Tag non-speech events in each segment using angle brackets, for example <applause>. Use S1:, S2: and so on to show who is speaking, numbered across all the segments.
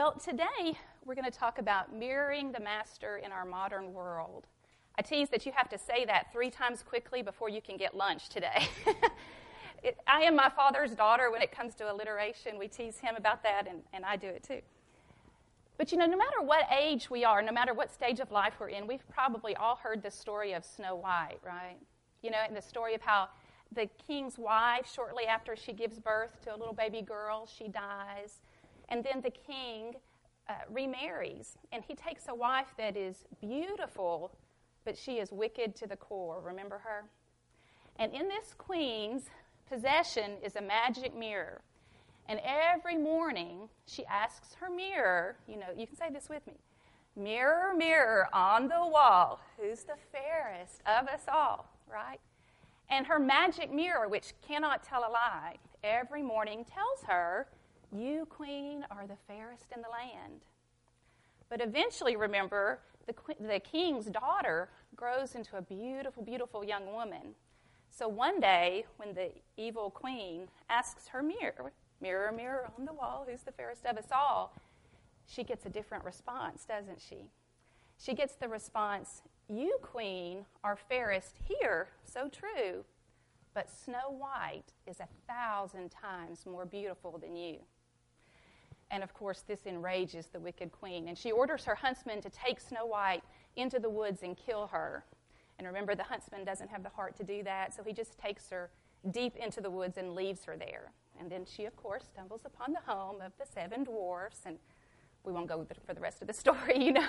S1: Well, today we're going to talk about mirroring the Master in our modern world. I tease that you have to say that three times quickly before you can get lunch today. <laughs> it, I am my father's daughter when it comes to alliteration. We tease him about that, and, and I do it too. But you know, no matter what age we are, no matter what stage of life we're in, we've probably all heard the story of Snow White, right? You know, and the story of how the king's wife, shortly after she gives birth to a little baby girl, she dies. And then the king uh, remarries, and he takes a wife that is beautiful, but she is wicked to the core. Remember her? And in this queen's possession is a magic mirror. And every morning she asks her mirror, you know, you can say this with me Mirror, mirror on the wall, who's the fairest of us all, right? And her magic mirror, which cannot tell a lie, every morning tells her, You, queen, are the fairest in the land. But eventually, remember, the, the king's daughter grows into a beautiful, beautiful young woman. So one day, when the evil queen asks her mirror, Mirror, mirror on the wall, who's the fairest of us all? She gets a different response, doesn't she? She gets the response, You, queen, are fairest here, so true, but Snow White is a thousand times more beautiful than you. And of course, this enrages the wicked queen, and she orders her huntsman to take Snow White into the woods and kill her. And remember, the huntsman doesn't have the heart to do that, so he just takes her deep into the woods and leaves her there. And then she, of course, stumbles upon the home of the seven dwarfs, and we won't go for the rest of the <laughs> story, you know.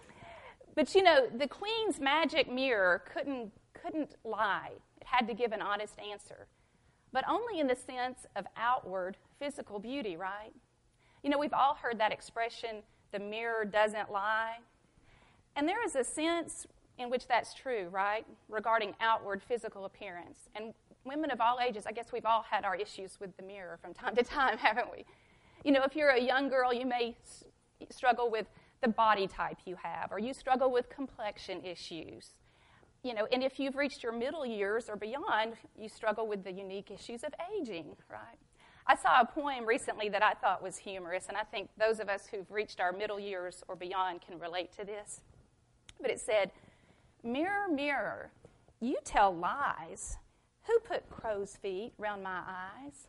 S1: <laughs> but you know, the queen's magic mirror couldn't, couldn't lie, it had to give an honest answer, but only in the sense of outward physical beauty, right? You know, we've all heard that expression, the mirror doesn't lie. And there is a sense in which that's true, right? Regarding outward physical appearance. And women of all ages, I guess we've all had our issues with the mirror from time to time, <laughs> haven't we? You know, if you're a young girl, you may s- struggle with the body type you have, or you struggle with complexion issues. You know, and if you've reached your middle years or beyond, you struggle with the unique issues of aging, right? I saw a poem recently that I thought was humorous, and I think those of us who've reached our middle years or beyond can relate to this. But it said, Mirror, mirror, you tell lies who put crow's feet round my eyes?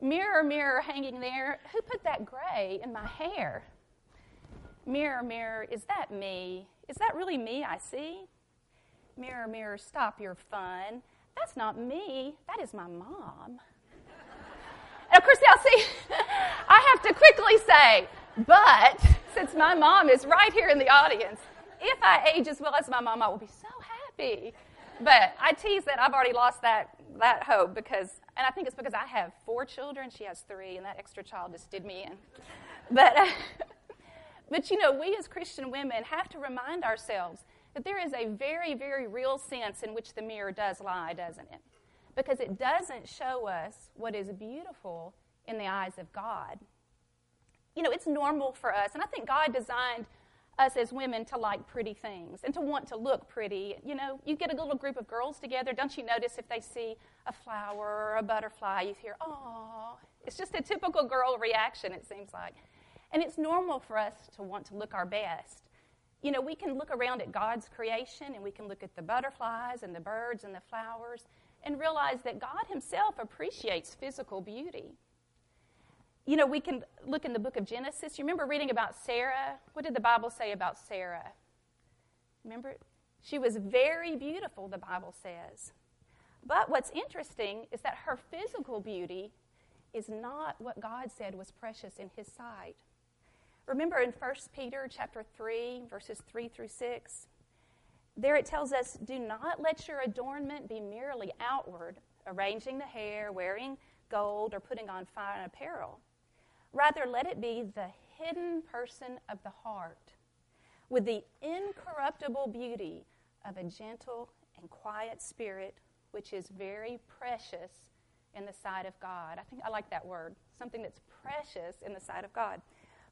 S1: Mirror, mirror hanging there, who put that gray in my hair? Mirror, mirror, is that me? Is that really me I see? Mirror, mirror, stop your fun. That's not me, that is my mom. And of course, now see, <laughs> I have to quickly say, but since my mom is right here in the audience, if I age as well as my mom, I will be so happy. But I tease that I've already lost that, that hope because, and I think it's because I have four children. She has three, and that extra child just did me in. But, uh, <laughs> but you know, we as Christian women have to remind ourselves that there is a very, very real sense in which the mirror does lie, doesn't it? Because it doesn't show us what is beautiful in the eyes of God. You know, it's normal for us, and I think God designed us as women to like pretty things and to want to look pretty. You know, you get a little group of girls together, don't you notice if they see a flower or a butterfly, you hear, oh, it's just a typical girl reaction, it seems like. And it's normal for us to want to look our best. You know, we can look around at God's creation and we can look at the butterflies and the birds and the flowers and realize that God Himself appreciates physical beauty. You know, we can look in the book of Genesis. You remember reading about Sarah? What did the Bible say about Sarah? Remember? She was very beautiful, the Bible says. But what's interesting is that her physical beauty is not what God said was precious in his sight. Remember in 1 Peter chapter 3 verses 3 through 6, there it tells us, "Do not let your adornment be merely outward, arranging the hair, wearing gold, or putting on fine apparel." Rather, let it be the hidden person of the heart with the incorruptible beauty of a gentle and quiet spirit, which is very precious in the sight of God. I think I like that word, something that's precious in the sight of God.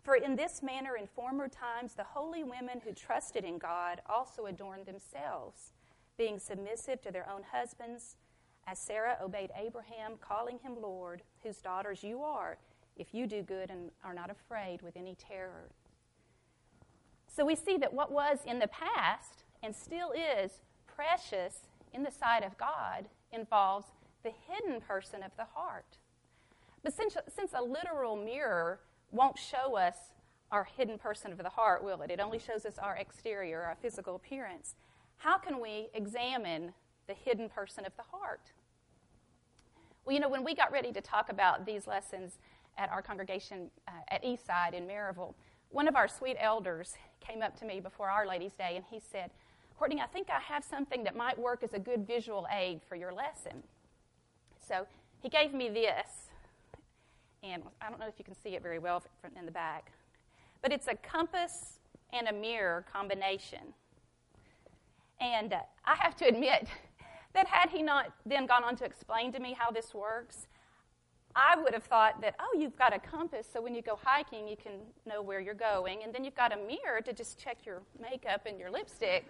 S1: For in this manner, in former times, the holy women who trusted in God also adorned themselves, being submissive to their own husbands, as Sarah obeyed Abraham, calling him Lord, whose daughters you are if you do good and are not afraid with any terror. So we see that what was in the past and still is precious in the sight of God involves the hidden person of the heart. But since, since a literal mirror won't show us our hidden person of the heart, will it? It only shows us our exterior, our physical appearance. How can we examine the hidden person of the heart? Well, you know, when we got ready to talk about these lessons at our congregation uh, at Eastside in Maryville, one of our sweet elders came up to me before Our Lady's Day and he said, Courtney, I think I have something that might work as a good visual aid for your lesson. So he gave me this, and I don't know if you can see it very well in the back, but it's a compass and a mirror combination. And uh, I have to admit <laughs> that had he not then gone on to explain to me how this works, I would have thought that, oh, you've got a compass, so when you go hiking, you can know where you're going. And then you've got a mirror to just check your makeup and your lipstick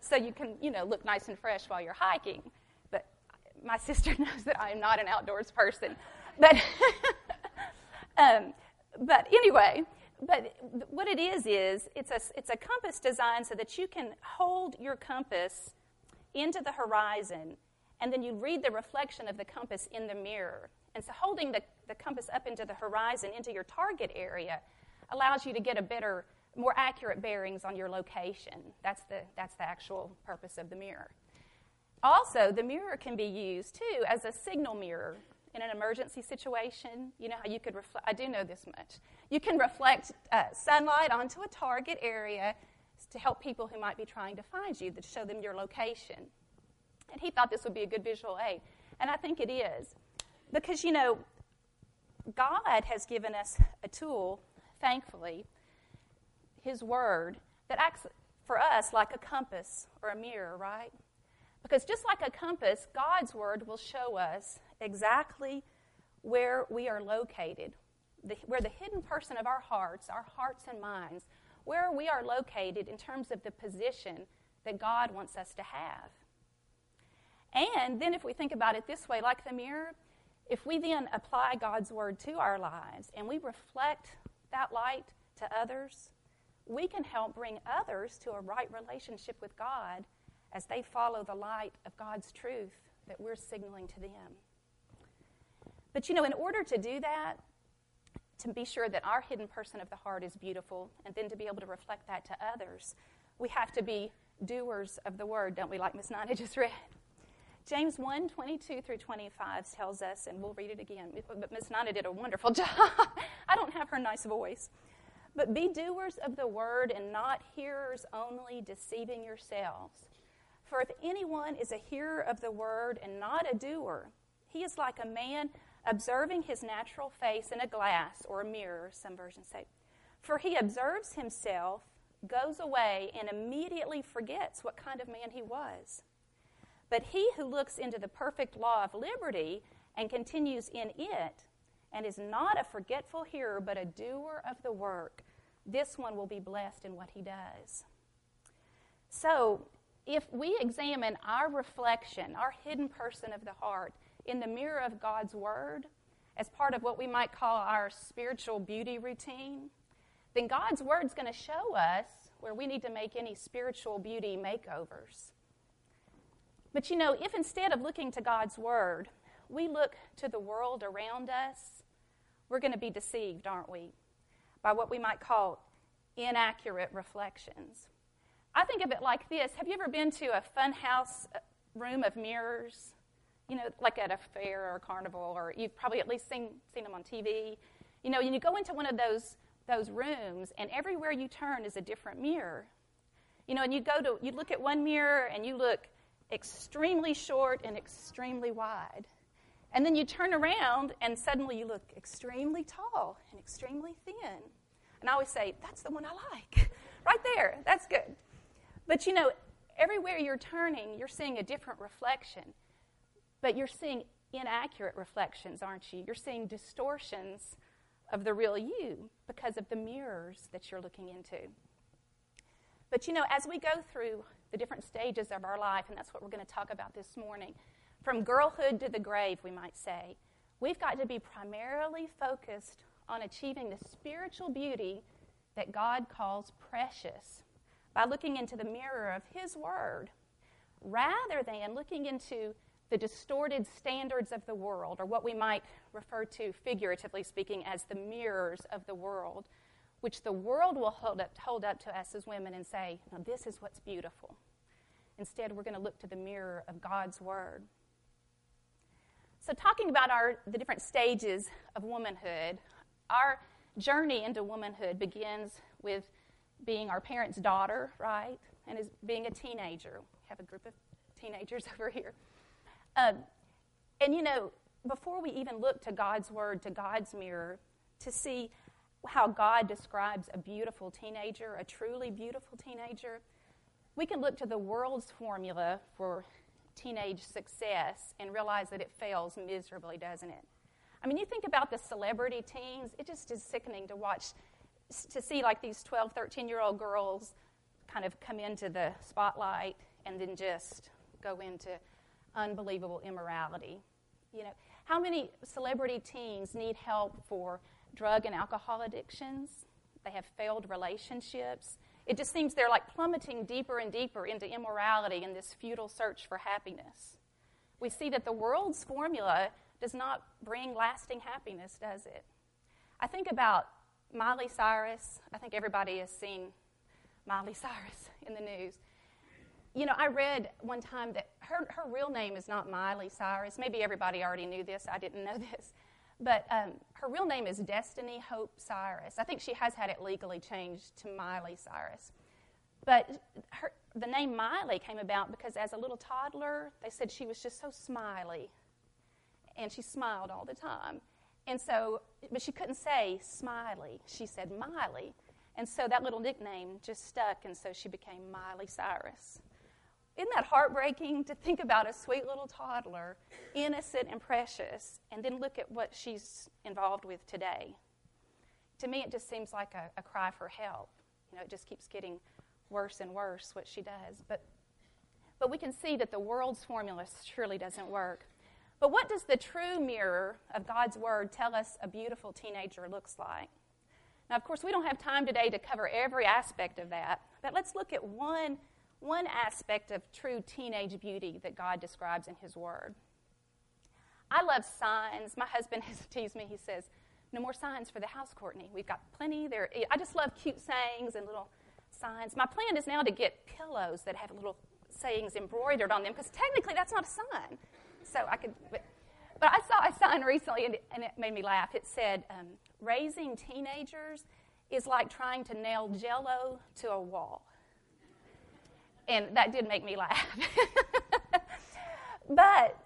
S1: so you can, you know, look nice and fresh while you're hiking. But my <laughs> sister knows that I am not an outdoors person. But, <laughs> um, but anyway, but what it is is it's a, it's a compass designed so that you can hold your compass into the horizon and then you read the reflection of the compass in the mirror. And so holding the, the compass up into the horizon, into your target area, allows you to get a better more accurate bearings on your location. That's the, that's the actual purpose of the mirror. Also, the mirror can be used too as a signal mirror in an emergency situation. You know how you could reflect, I do know this much. You can reflect uh, sunlight onto a target area to help people who might be trying to find you, to show them your location. And he thought this would be a good visual aid. And I think it is. Because, you know, God has given us a tool, thankfully, his Word that acts for us like a compass or a mirror, right? Because just like a compass, God's Word will show us exactly where we are located, the, where the hidden person of our hearts, our hearts and minds, where we are located in terms of the position that God wants us to have. And then, if we think about it this way, like the mirror, if we then apply God's Word to our lives and we reflect that light to others, we can help bring others to a right relationship with God as they follow the light of God's truth that we're signaling to them. But you know, in order to do that, to be sure that our hidden person of the heart is beautiful, and then to be able to reflect that to others, we have to be doers of the word, don't we, like Miss Nina <laughs> just read? James 1 22 through 25 tells us, and we'll read it again, but Miss Nina did a wonderful <laughs> job. I don't have her nice voice. But be doers of the word and not hearers only, deceiving yourselves. For if anyone is a hearer of the word and not a doer, he is like a man observing his natural face in a glass or a mirror, some versions say. For he observes himself, goes away, and immediately forgets what kind of man he was. But he who looks into the perfect law of liberty and continues in it, and is not a forgetful hearer, but a doer of the work, this one will be blessed in what he does. So, if we examine our reflection, our hidden person of the heart, in the mirror of God's Word, as part of what we might call our spiritual beauty routine, then God's Word is going to show us where we need to make any spiritual beauty makeovers. But you know, if instead of looking to God's Word, we look to the world around us, we're going to be deceived, aren't we, by what we might call inaccurate reflections. I think of it like this Have you ever been to a funhouse uh, room of mirrors? You know, like at a fair or a carnival, or you've probably at least seen, seen them on TV. You know, and you go into one of those, those rooms, and everywhere you turn is a different mirror. You know, and you go to, you look at one mirror and you look extremely short and extremely wide. And then you turn around and suddenly you look extremely tall and extremely thin. And I always say, that's the one I like. <laughs> right there, that's good. But you know, everywhere you're turning, you're seeing a different reflection. But you're seeing inaccurate reflections, aren't you? You're seeing distortions of the real you because of the mirrors that you're looking into. But you know, as we go through the different stages of our life, and that's what we're going to talk about this morning, from girlhood to the grave, we might say, we've got to be primarily focused on achieving the spiritual beauty that God calls precious by looking into the mirror of His Word rather than looking into the distorted standards of the world, or what we might refer to, figuratively speaking, as the mirrors of the world, which the world will hold up, hold up to us as women and say, this is what's beautiful. Instead, we're going to look to the mirror of God's Word. So, talking about our, the different stages of womanhood, our journey into womanhood begins with being our parents' daughter, right? And as being a teenager. We have a group of teenagers <laughs> over here. Um, and you know, before we even look to God's Word, to God's mirror, to see how God describes a beautiful teenager, a truly beautiful teenager, we can look to the world's formula for teenage success and realize that it fails miserably, doesn't it? I mean, you think about the celebrity teens, it just is sickening to watch, to see like these 12, 13 year old girls kind of come into the spotlight and then just go into unbelievable immorality. You know, how many celebrity teens need help for drug and alcohol addictions? They have failed relationships. It just seems they're like plummeting deeper and deeper into immorality in this futile search for happiness. We see that the world's formula does not bring lasting happiness, does it? I think about Miley Cyrus. I think everybody has seen Miley <laughs> Cyrus in the news. You know, I read one time that her, her real name is not Miley Cyrus. Maybe everybody already knew this. I didn't know <laughs> this. But um, her real name is Destiny Hope Cyrus. I think she has had it legally changed to Miley Cyrus. But her, the name Miley came about because as a little toddler, they said she was just so smiley. And she smiled all the time. And so, but she couldn't say Smiley. She said Miley. And so that little nickname just stuck, and so she became Miley Cyrus. Isn't that heartbreaking to think about a sweet little toddler, innocent and precious, and then look at what she's involved with today? To me, it just seems like a, a cry for help. You know, it just keeps getting worse and worse what she does. But, but we can see that the world's formula surely doesn't work. But what does the true mirror of God's Word tell us a beautiful teenager looks like? Now, of course, we don't have time today to cover every aspect of that, but let's look at one one aspect of true teenage beauty that God describes in His Word. I love signs. My husband has <laughs> teased me. He says, "No more signs for the house, Courtney. We've got plenty there." I just love cute sayings and little signs. My plan is now to get pillows that have little sayings embroidered on them because technically that's not a sign. So I could. But, but I saw a sign recently and it, and it made me laugh. It said, um, "Raising teenagers is like trying to nail Jello to a wall." And that did make me laugh. <laughs> but,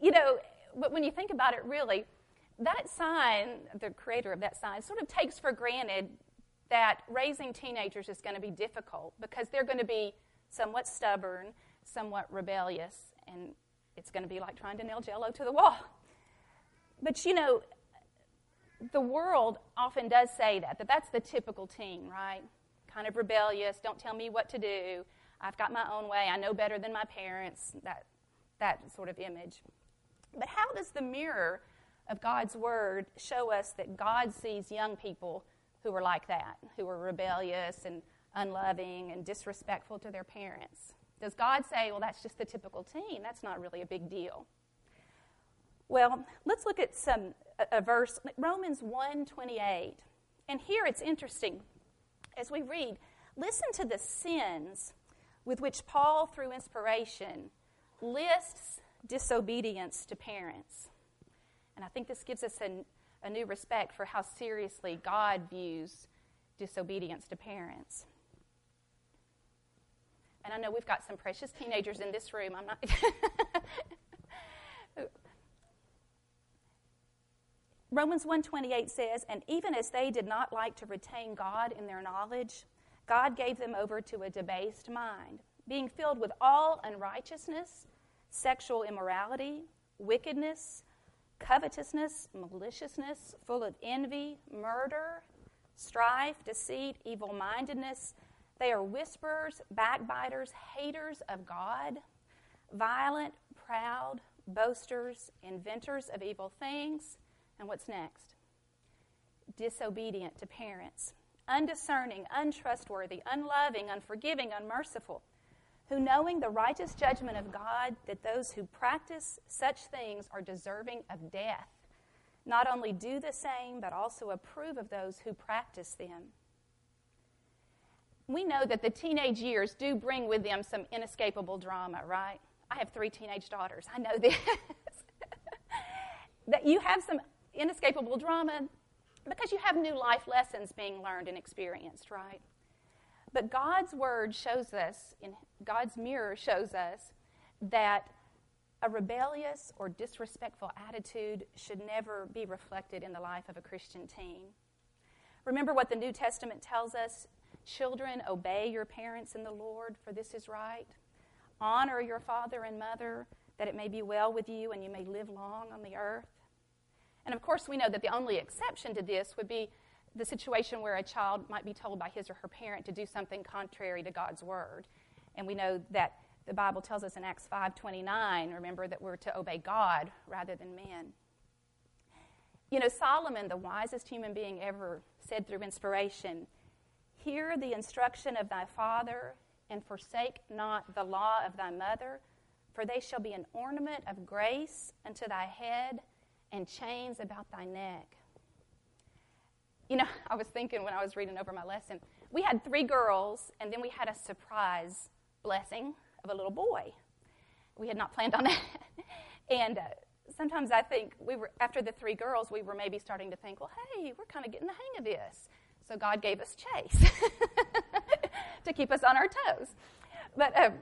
S1: you know, but when you think about it, really, that sign, the creator of that sign, sort of takes for granted that raising teenagers is going to be difficult because they're going to be somewhat stubborn, somewhat rebellious, and it's going to be like trying to nail jello to the wall. But you know, the world often does say that, that that's the typical teen, right? Kind of rebellious, don't tell me what to do, I've got my own way. I know better than my parents, that, that sort of image. But how does the mirror of God's Word show us that God sees young people who are like that, who are rebellious and unloving and disrespectful to their parents? Does God say, well, that's just the typical teen? That's not really a big deal. Well, let's look at some a, a verse, Romans 1:28. And here it's interesting. As we read, listen to the sins with which Paul, through inspiration, lists disobedience to parents. And I think this gives us a, a new respect for how seriously God views disobedience to parents. And I know we've got some precious teenagers in this room. I'm not. <laughs> Romans 1:28 says, "And even as they did not like to retain God in their knowledge, God gave them over to a debased mind, being filled with all unrighteousness, sexual immorality, wickedness, covetousness, maliciousness, full of envy, murder, strife, deceit, evil mindedness. They are whisperers, backbiters, haters of God, violent, proud, boasters, inventors of evil things. And what's next? disobedient to parents, undiscerning, untrustworthy, unloving, unforgiving, unmerciful, who, knowing the righteous judgment of God, that those who practice such things are deserving of death, not only do the same, but also approve of those who practice them. We know that the teenage years do bring with them some inescapable drama, right? I have three teenage daughters. I know <laughs> this. that you have some inescapable drama because you have new life lessons being learned and experienced, right? But God's word shows us, in God's mirror shows us, that a rebellious or disrespectful attitude should never be reflected in the life of a Christian teen. Remember what the New Testament tells us children, obey your parents in the Lord, for this is right. Honor your father and mother, that it may be well with you and you may live long on the earth. And of course, we know that the only exception to this would be the situation where a child might be told by his or her parent to do something contrary to God's word. And we know that the Bible tells us in Acts 5:29, remember that we're to obey God rather than men. You know, Solomon, the wisest human being ever, said through inspiration, "Hear the instruction of thy father and forsake not the law of thy mother, for they shall be an ornament of grace unto thy head and chains about thy neck." You know, I was thinking when I was reading over my lesson, we had three girls, and then we had a surprise blessing of a little boy. We had not planned on that. <laughs> and uh, sometimes I think we were, after the three girls, we were maybe starting to think, well, hey, we're kind of getting the hang of this. So God gave us Chase <laughs> to keep us on our toes. But um,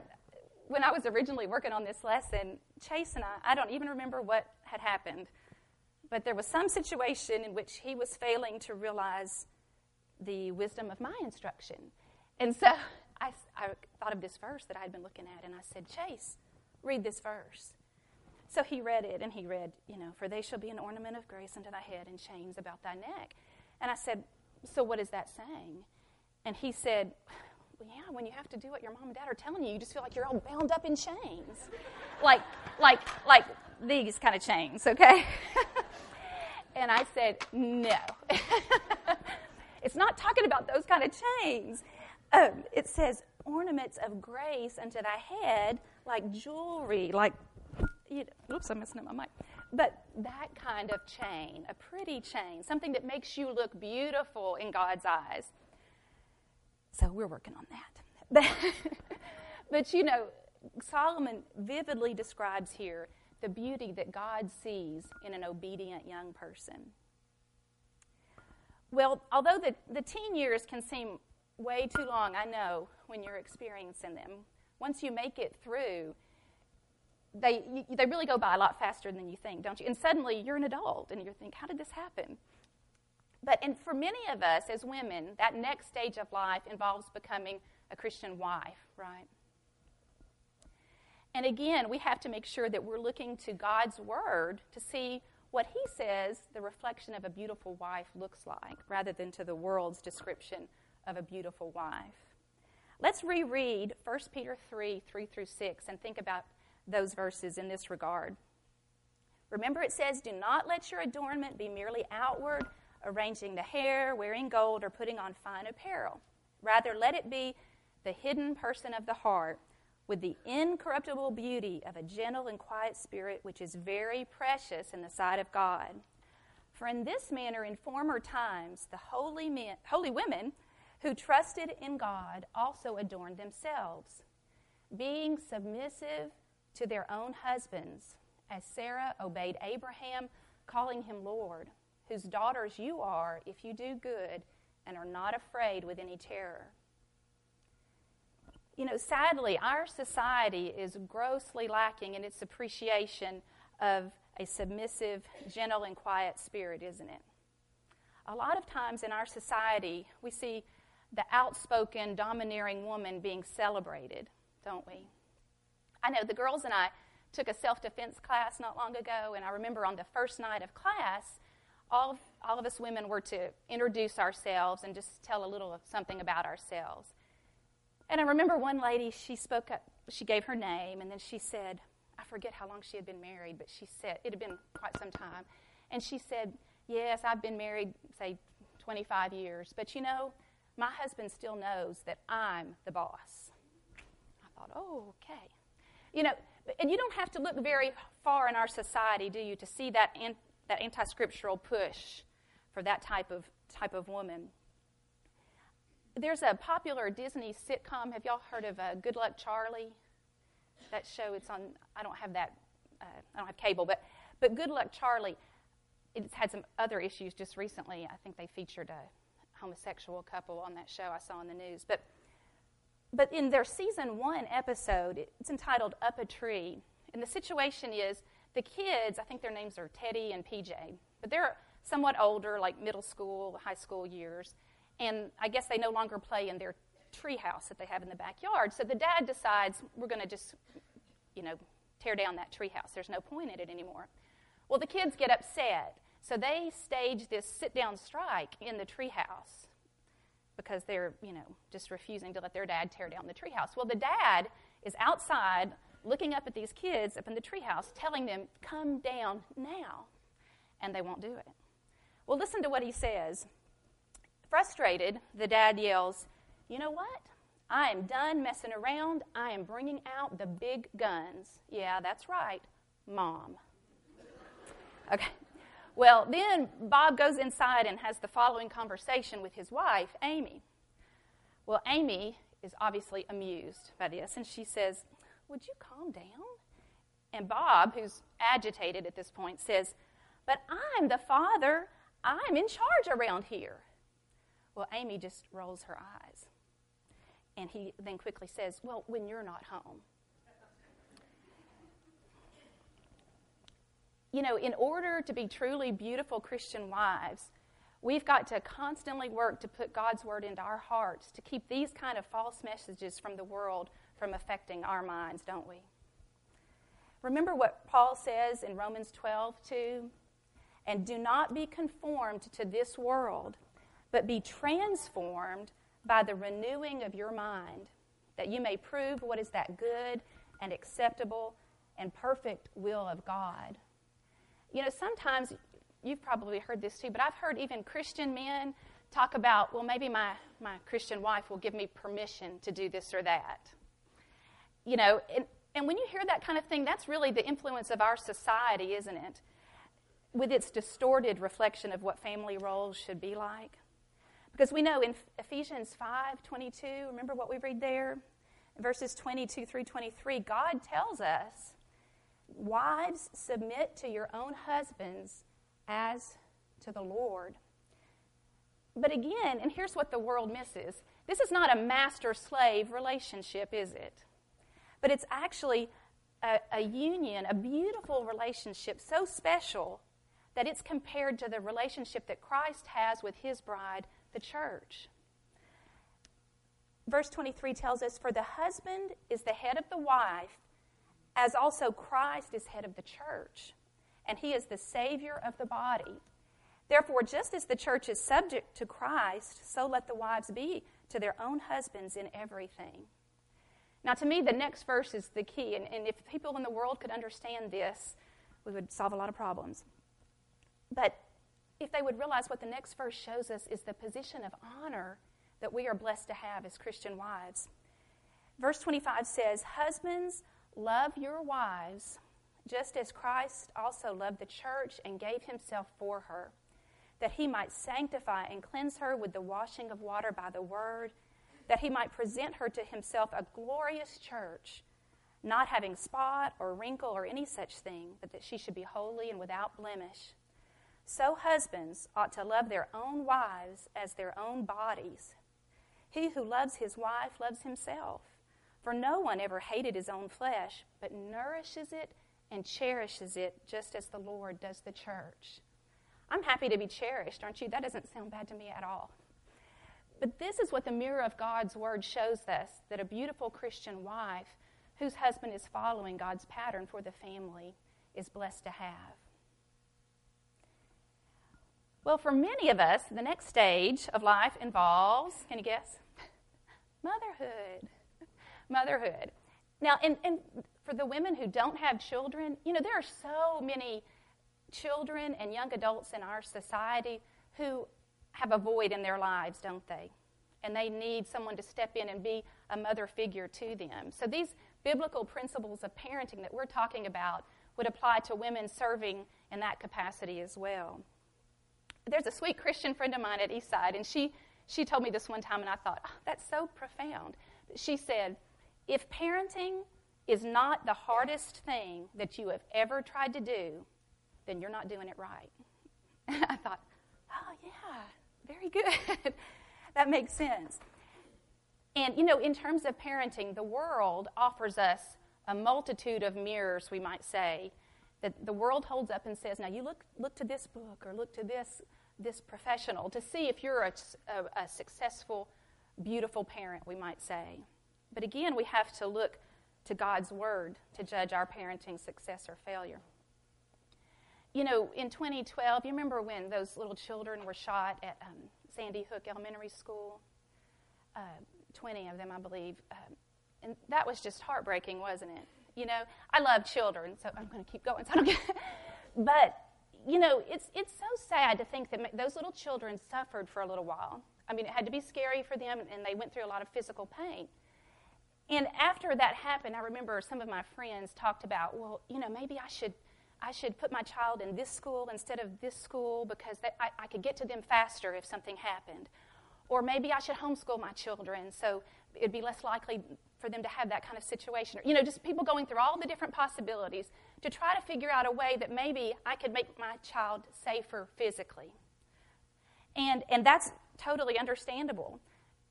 S1: when I was originally working on this lesson, Chase and I, I don't even remember what had happened but there was some situation in which he was failing to realize the wisdom of my instruction. And so I, I, thought of this verse that I had been looking at, and I said, Chase, read this verse. So he read it, and he read, you know, for they shall be an ornament of grace unto thy head and chains about thy neck. And I said, so what is that saying? And he said, well, yeah, when you have to do what your mom and dad are telling you, you just feel like you're all bound up in chains. like, like, like these kind of chains, okay? <laughs> And I said, No. <laughs> it's not talking about those kind of chains. Um, it says, ornaments of grace unto thy head, like jewelry, like, you know, oops, I'm messing up my mic. But that kind of chain, a pretty chain, something that makes you look beautiful in God's eyes. So we're working on that. <laughs> but you know, Solomon vividly describes here the beauty that God sees in an obedient young person. Well, although the, the teen years can seem way too long, I know, when you're experiencing them, once you make it through, they, you, they really go by a lot faster than you think, don't you? And suddenly you're an adult and you think, how did this happen? But and for many of us as women, that next stage of life involves becoming a Christian wife, right? And again, we have to make sure that we're looking to God's Word to see what He says the reflection of a beautiful wife looks like, rather than to the world's description of a beautiful wife. Let's reread 1 Peter 3 3 through 6 and think about those verses in this regard. Remember, it says, Do not let your adornment be merely outward, arranging the hair, wearing gold, or putting on fine apparel. Rather, let it be the hidden person of the heart with the incorruptible beauty of a gentle and quiet spirit, which is very precious in the sight of God. For in this manner, in former times, the holy, men, holy women who trusted in God also adorned themselves, being submissive to their own husbands, as Sarah obeyed Abraham, calling him Lord, whose daughters you are if you do good and are not afraid with any terror. You know, sadly, our society is grossly lacking in its appreciation of a submissive, gentle, and quiet spirit, isn't it? A lot of times in our society, we see the outspoken, domineering woman being celebrated, don't we? I know the girls and I took a self defense class not long ago, and I remember on the first night of class, all of, all of us women were to introduce ourselves and just tell a little something about ourselves. And I remember one lady, she spoke up, she gave her name, and then she said, I forget how long she had been married, but she said, it had been quite some time. And she said, Yes, I've been married, say, 25 years, but you know, my husband still knows that I'm the boss. I thought, oh, okay. You know, and you don't have to look very far in our society, do you, to see that, an, that anti scriptural push for that type of, type of woman. There's a popular Disney sitcom. Have y'all heard of uh, Good Luck Charlie? That show, it's on, I don't have that, uh, I don't have cable, but, but Good Luck Charlie, it's had some other issues just recently. I think they featured a homosexual couple on that show I saw in the news. But, but in their season one episode, it's entitled Up a Tree. And the situation is the kids, I think their names are Teddy and PJ, but they're somewhat older, like middle school, high school years. And I guess they no longer play in their tree house that they have in the backyard. So the dad decides we're going to just, you know, tear down that tree house. There's no point in it anymore. Well, the kids get upset. So they stage this sit down strike in the tree house because they're, you know, just refusing to let their dad tear down the tree house. Well, the dad is outside looking up at these kids up in the treehouse, telling them, Come down now. And they won't do it. Well, listen to what he says. Frustrated, the dad yells, You know what? I am done messing around. I am bringing out the big guns. Yeah, that's right, mom. Okay. Well, then Bob goes inside and has the following conversation with his wife, Amy. Well, Amy is obviously amused by this, and she says, would you calm down? And Bob, who's agitated at this point, says, But I'm the father. I'm in charge around here. Well, Amy just rolls her eyes. And he then quickly says, Well, when you're not home. You know, in order to be truly beautiful Christian wives, we've got to constantly work to put God's word into our hearts, to keep these kind of false messages from the world from affecting our minds, don't we? Remember what Paul says in Romans 12, 2? And do not be conformed to this world, but be transformed by the renewing of your mind, that you may prove what is that good and acceptable and perfect will of God. You know, sometimes you've probably heard this too, but I've heard even Christian men talk about, well, maybe my, my Christian wife will give me permission to do this or that you know, and, and when you hear that kind of thing, that's really the influence of our society, isn't it? With its distorted reflection of what family roles should be like. Because we know in Ephesians 5 22, remember what we read there? Verses 22 through 23, God tells us, Wives, submit to your own husbands as to the Lord. But again, and here's what the world misses this is not a master slave relationship, is it? but it's actually a, a union, a beautiful relationship, so special that it's compared to the relationship that Christ has with his bride, the church. Verse 23 tells us, For the husband is the head of the wife, as also Christ is head of the church, and he is the Savior of the body. Therefore, just as the church is subject to Christ, so let the wives be to their own husbands in everything. Now, to me, the next verse is the key, and, and if people in the world could understand this, we would solve a lot of problems. But if they would realize what the next verse shows us is the position of honor that we are blessed to have as Christian wives. Verse 25 says, Husbands, love your wives, just as Christ also loved the church and gave himself for her, that he might sanctify and cleanse her with the washing of water by the word that he might present her to himself a glorious church, not having spot or wrinkle or any such thing, but that she should be holy and without blemish. So husbands ought to love their own wives as their own bodies. He who loves his wife loves himself. For no one ever hated his own flesh, but nourishes it and cherishes it just as the Lord does the church. I'm happy to be cherished, aren't you? That doesn't sound bad to me at all. But this is what the mirror of God's word shows us that a beautiful Christian wife whose husband is following God's pattern for the family is blessed to have. Well, for many of us, the next stage of life involves, can you guess? Motherhood. Motherhood. Now, and, and for the women who don't have children, you know, there are so many children and young adults in our society who have a void in their lives, don't they? And they need someone to step in and be a mother figure to them. So these biblical principles of parenting that we're talking about would apply to women serving in that capacity as well. There's a sweet Christian friend of mine at Eastside, and she, she told me this one time, and I thought, oh, that's so profound. She said, If parenting is not the hardest thing that you have ever tried to do, then you're not doing it right. <laughs> I thought, oh, yeah, very good. <laughs> that makes sense. And, you know, in terms of parenting, the world offers us a multitude of mirrors, we might say, that the world holds up and says, now you look, look to this book or look to this, this professional to see if you're a, a, a successful, beautiful parent, we might say. But again, we have to look to God's Word to judge our parenting success or failure. You know, in 2012, you remember when those little children were shot at um, Sandy Hook Elementary School? Uh, 20 of them, I believe. Um, and that was just heartbreaking, wasn't it? You know, I love children, so I'm going to keep going so I don't get. <laughs> but, you know, it's, it's so sad to think that those little children suffered for a little while. I mean, it had to be scary for them, and they went through a lot of physical pain. And after that happened, I remember some of my friends talked about, well, you know, maybe I should, I should put my child in this school instead of this school because they, I, I could get to them faster if something happened. Or maybe I should homeschool my children so it'd be less likely for them to have that kind of situation. Or, You know, just people going through all the different possibilities to try to figure out a way that maybe I could make my child safer physically. And, and that's totally understandable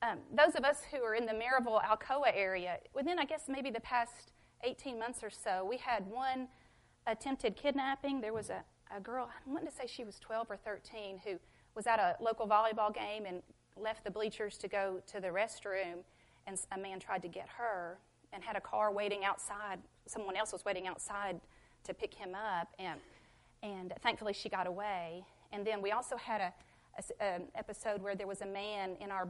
S1: um, those of us who are in the Maryville, Alcoa area, within, I guess, maybe the past 18 months or so, we had one attempted kidnapping. There was a, a girl, I wanted to say she was 12 or 13, who was at a local volleyball game and left the bleachers to go to the restroom, and a man tried to get her and had a car waiting outside. Someone else was waiting outside to pick him up, and, and thankfully she got away. And then we also had a, a, an episode where there was a man in our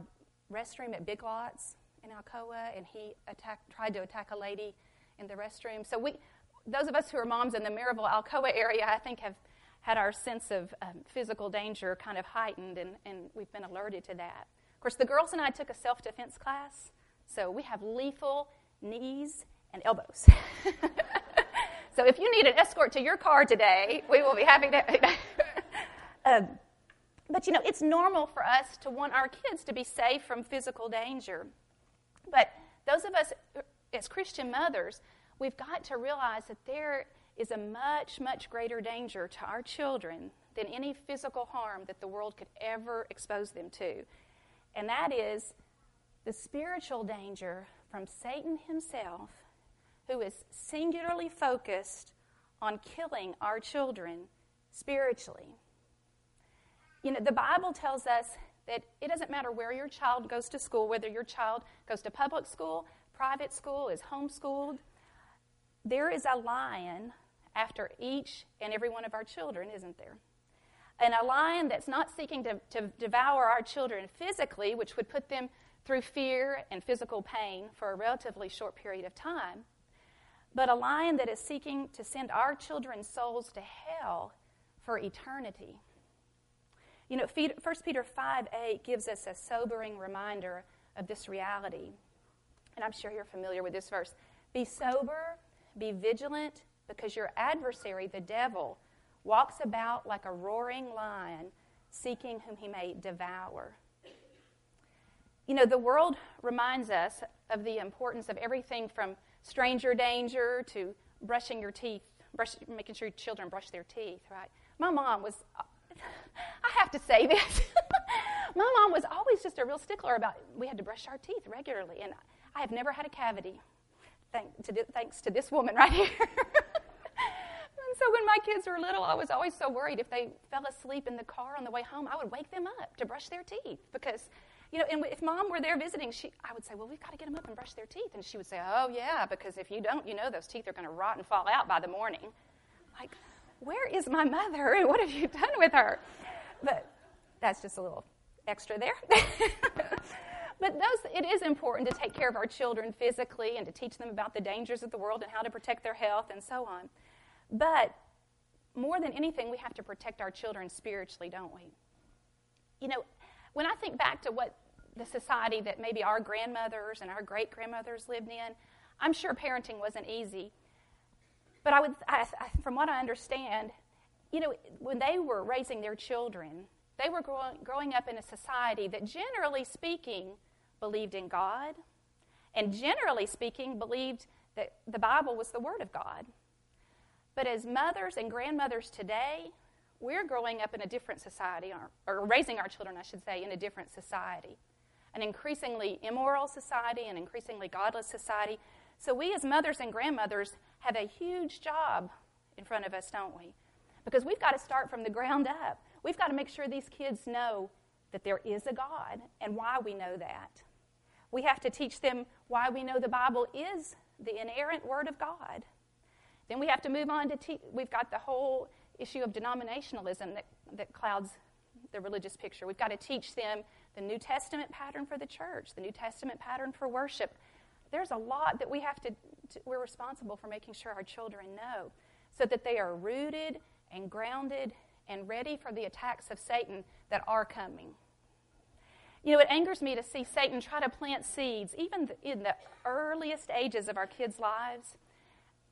S1: restroom at Big Lots in Alcoa, and he attacked, tried to attack a lady in the restroom. So we, those of us who are moms in the Maryville, Alcoa area, I think have had our sense of um, physical danger kind of heightened, and, and we've been alerted to that. Of course, the girls and I took a self-defense class, so we have lethal knees and elbows. <laughs> so if you need an escort to your car today, we will be happy to. <laughs> um, but you know, it's normal for us to want our kids to be safe from physical danger. But those of us as Christian mothers, we've got to realize that there is a much, much greater danger to our children than any physical harm that the world could ever expose them to. And that is the spiritual danger from Satan himself, who is singularly focused on killing our children spiritually. You know, the Bible tells us that it doesn't matter where your child goes to school, whether your child goes to public school, private school, is homeschooled, there is a lion after each and every one of our children, isn't there? And a lion that's not seeking to, to devour our children physically, which would put them through fear and physical pain for a relatively short period of time, but a lion that is seeking to send our children's souls to hell for eternity. You know, 1 Peter 5 8 gives us a sobering reminder of this reality. And I'm sure you're familiar with this verse. Be sober, be vigilant, because your adversary, the devil, walks about like a roaring lion, seeking whom he may devour. You know, the world reminds us of the importance of everything from stranger danger to brushing your teeth, brush, making sure children brush their teeth, right? My mom was <laughs> I have to say this. <laughs> My mom was always just a real stickler about we had to brush our teeth regularly, and I have never had a cavity, thank to, thanks to this woman right here. <laughs> and so when my kids were little, I was always so worried if they fell asleep in the car on the way home, I would wake them up to brush their teeth because, you know, and if mom were there visiting, she, I would say, well, we've got to get them up and brush their teeth, and she would say, oh yeah, because if you don't, you know, those teeth are going to rot and fall out by the morning. Like, where is my mother and <laughs> what have you done with her? But that's just a little extra there. <laughs> but those, it is important to take care of our children physically and to teach them about the dangers of the world and how to protect their health and so on. But more than anything, we have to protect our children spiritually, don't we? You know, When I think back to what the society that maybe our grandmothers and our great grandmothers lived in, I'm sure parenting wasn't easy. But I would, I, from what I understand, you know, when they were raising their children, they were growing up in a society that, generally speaking, believed in God, and generally speaking, believed that the Bible was the Word of God. But as mothers and grandmothers today, we're growing up in a different society, or, or raising our children, I should say, in a different society. An increasingly immoral society, an increasingly godless society. So we as mothers and grandmothers have a huge job in front of us, don't we? Because we've got to start from the ground up. We've got to make sure these kids know that there is a God and why we know that. We have to teach them why we know the Bible is the inerrant Word of God. Then we have to move on to teach. We've got the whole issue of denominationalism that, that clouds the religious picture. We've got to teach them the New Testament pattern for the church, the New Testament pattern for worship. There's a lot that we have to, to we're responsible for making sure our children know so that they are rooted and grounded and ready for the attacks of Satan that are coming. You know, it angers me to see Satan try to plant seeds, even in the earliest ages of our kids' lives.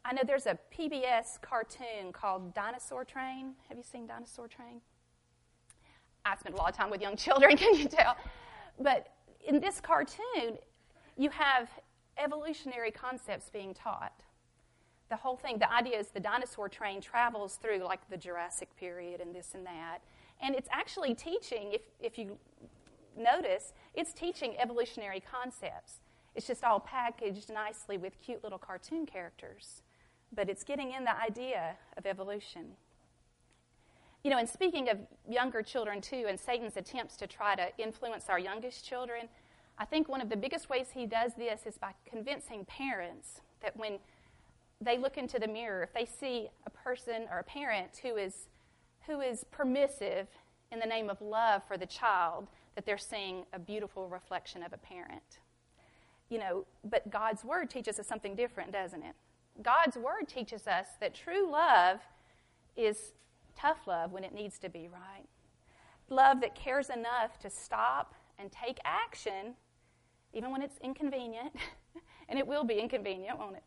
S1: I know there's a PBS cartoon called Dinosaur Train. Have you seen Dinosaur Train? I spend a lot of time with young <laughs> children, can you tell? But in this cartoon, you have evolutionary concepts being taught. The whole thing, the idea is the dinosaur train travels through like the Jurassic period and this and that. And it's actually teaching, if, if you notice, it's teaching evolutionary concepts. It's just all packaged nicely with cute little cartoon characters. But it's getting in the idea of evolution. You know, and speaking of younger children too, and Satan's attempts to try to influence our youngest children, I think one of the biggest ways he does this is by convincing parents that when they look into the mirror, if they see a person or a parent who is, who is permissive in the name of love for the child, that they're seeing a beautiful reflection of a parent. You know, but God's Word teaches us something different, doesn't it? God's Word teaches us that true love is tough love when it needs to be, right? Love that cares enough to stop and take action, even when it's inconvenient, <laughs> and it will be inconvenient, won't it?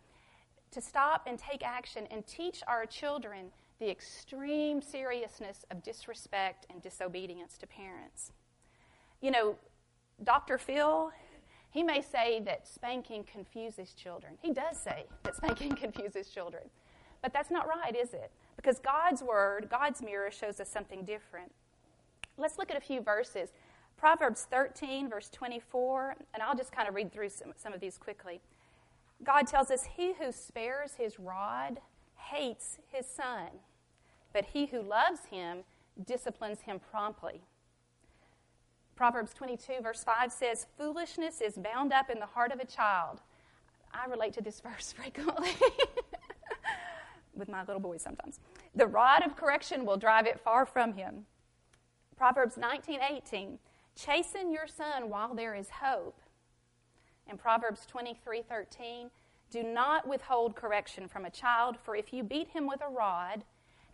S1: To stop and take action and teach our children the extreme seriousness of disrespect and disobedience to parents you know, Dr. Phil, he may say that spanking confuses children. He does say that spanking <laughs> confuses children. But that's not right, is it? Because God's word, God's mirror, shows us something different. Let's look at a few verses. Proverbs 13, verse 24, and I'll just kind of read through some, some of these quickly. God tells us, He who spares his rod hates his son, but he who loves him disciplines him promptly. Proverbs 22, verse 5 says, Foolishness is bound up in the heart of a child. I relate to this <laughs> verse frequently <laughs> with my little boys sometimes. The rod of correction will drive it far from him. Proverbs 19, 18, Chasten your son while there is hope. And Proverbs 23, 13, Do not withhold correction from a child, for if you beat him with a rod,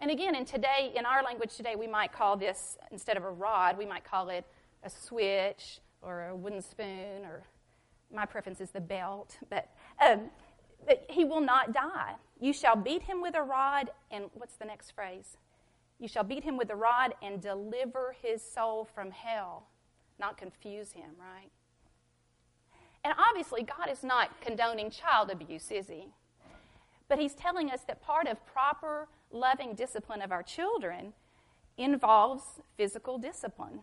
S1: and again, in today, in our language today, we might call this, instead of a rod, we might call it a switch or a wooden spoon, or my preference is the belt, but, um, but he will not die. You shall beat him with a rod, and what's the next phrase? You shall beat him with a rod and deliver his soul from hell, not confuse him, right? And obviously, God is not condoning child abuse, is he? But he's telling us that part of proper, loving discipline of our children involves physical discipline.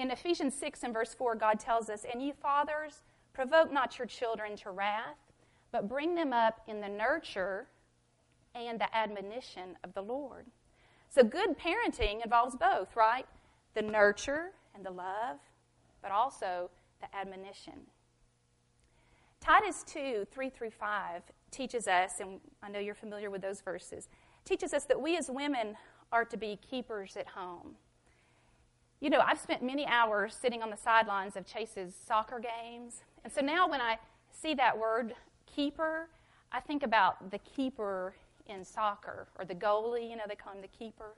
S1: In Ephesians 6 and verse 4, God tells us, And you fathers, provoke not your children to wrath, but bring them up in the nurture and the admonition of the Lord. So good parenting involves both, right? The nurture and the love, but also the admonition. Titus 2, 3 through 5 teaches us, and I know you're familiar with those verses, teaches us that we as women are to be keepers at home. You know, I've spent many hours sitting on the sidelines of Chase's soccer games. And so now when I see that word keeper, I think about the keeper in soccer or the goalie, you know, they call him the keeper.